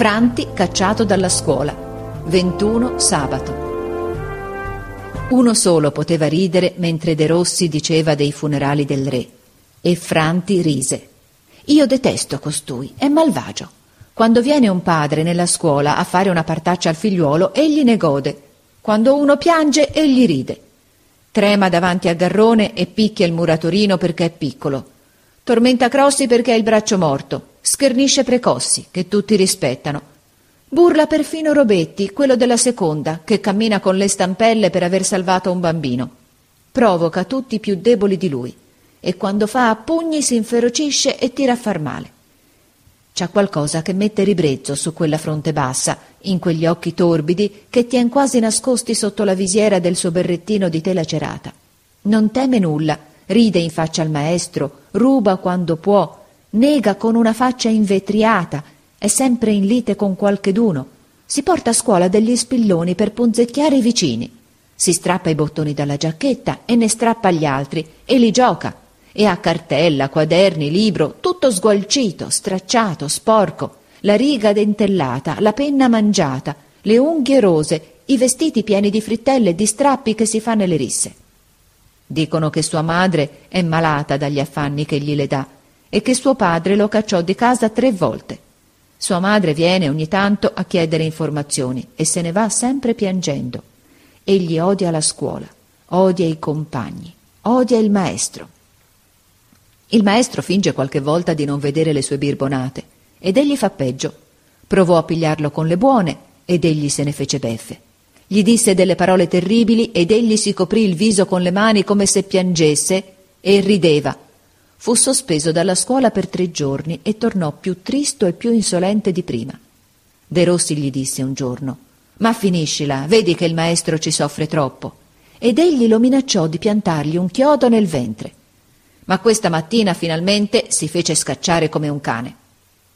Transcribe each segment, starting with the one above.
Franti cacciato dalla scuola. 21 sabato. Uno solo poteva ridere mentre De Rossi diceva dei funerali del re. E Franti rise. Io detesto costui, è malvagio. Quando viene un padre nella scuola a fare una partaccia al figliuolo, egli ne gode. Quando uno piange, egli ride. Trema davanti a Garrone e picchia il muratorino perché è piccolo. Tormenta Crossi perché ha il braccio morto. Schernisce Precossi, che tutti rispettano. Burla perfino Robetti, quello della seconda, che cammina con le stampelle per aver salvato un bambino. Provoca tutti i più deboli di lui e quando fa a pugni si inferocisce e tira a far male. C'è qualcosa che mette ribrezzo su quella fronte bassa, in quegli occhi torbidi che tien quasi nascosti sotto la visiera del suo berrettino di tela cerata. Non teme nulla, ride in faccia al maestro, ruba quando può, nega con una faccia invetriata, è sempre in lite con qualcheduno, si porta a scuola degli spilloni per punzecchiare i vicini, si strappa i bottoni dalla giacchetta e ne strappa gli altri e li gioca, e ha cartella, quaderni, libro, tutto sgualcito, stracciato, sporco, la riga dentellata, la penna mangiata, le unghie rose, i vestiti pieni di frittelle e di strappi che si fa nelle risse. Dicono che sua madre è malata dagli affanni che gli le dà e che suo padre lo cacciò di casa tre volte. Sua madre viene ogni tanto a chiedere informazioni e se ne va sempre piangendo. Egli odia la scuola, odia i compagni, odia il maestro. Il maestro finge qualche volta di non vedere le sue birbonate ed egli fa peggio. Provò a pigliarlo con le buone ed egli se ne fece beffe. Gli disse delle parole terribili ed egli si coprì il viso con le mani come se piangesse e rideva. Fu sospeso dalla scuola per tre giorni e tornò più tristo e più insolente di prima. De Rossi gli disse un giorno Ma finiscila, vedi che il maestro ci soffre troppo. Ed egli lo minacciò di piantargli un chiodo nel ventre ma questa mattina finalmente si fece scacciare come un cane.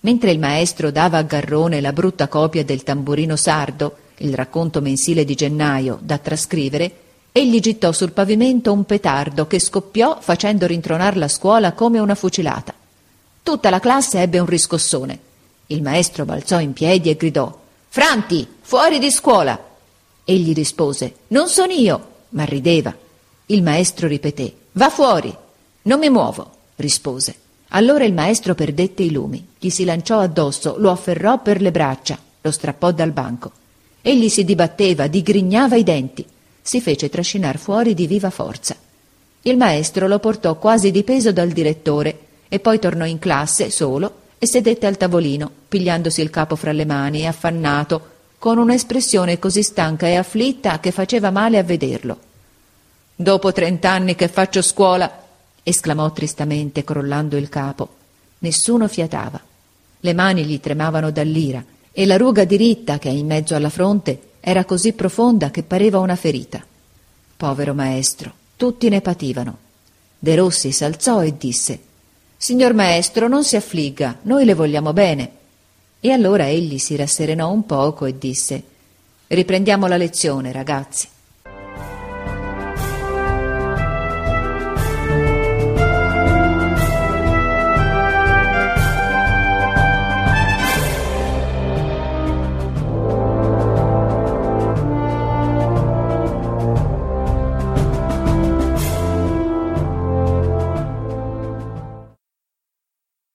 Mentre il maestro dava a Garrone la brutta copia del tamburino sardo, il racconto mensile di gennaio, da trascrivere, egli gittò sul pavimento un petardo che scoppiò facendo rintronar la scuola come una fucilata. Tutta la classe ebbe un riscossone. Il maestro balzò in piedi e gridò Franti, fuori di scuola. Egli rispose Non son io, ma rideva. Il maestro ripeté Va fuori. Non mi muovo, rispose. Allora il maestro perdette i lumi, gli si lanciò addosso, lo afferrò per le braccia, lo strappò dal banco. Egli si dibatteva, digrignava i denti, si fece trascinar fuori di viva forza. Il maestro lo portò quasi di peso dal direttore e poi tornò in classe solo e sedette al tavolino, pigliandosi il capo fra le mani, affannato, con un'espressione così stanca e afflitta che faceva male a vederlo. Dopo trent'anni che faccio scuola, esclamò tristamente crollando il capo. Nessuno fiatava. Le mani gli tremavano dall'ira e la ruga diritta che ha in mezzo alla fronte era così profonda che pareva una ferita. Povero maestro, tutti ne pativano. De Rossi s'alzò e disse Signor maestro, non si affligga, noi le vogliamo bene. E allora egli si rasserenò un poco e disse Riprendiamo la lezione, ragazzi.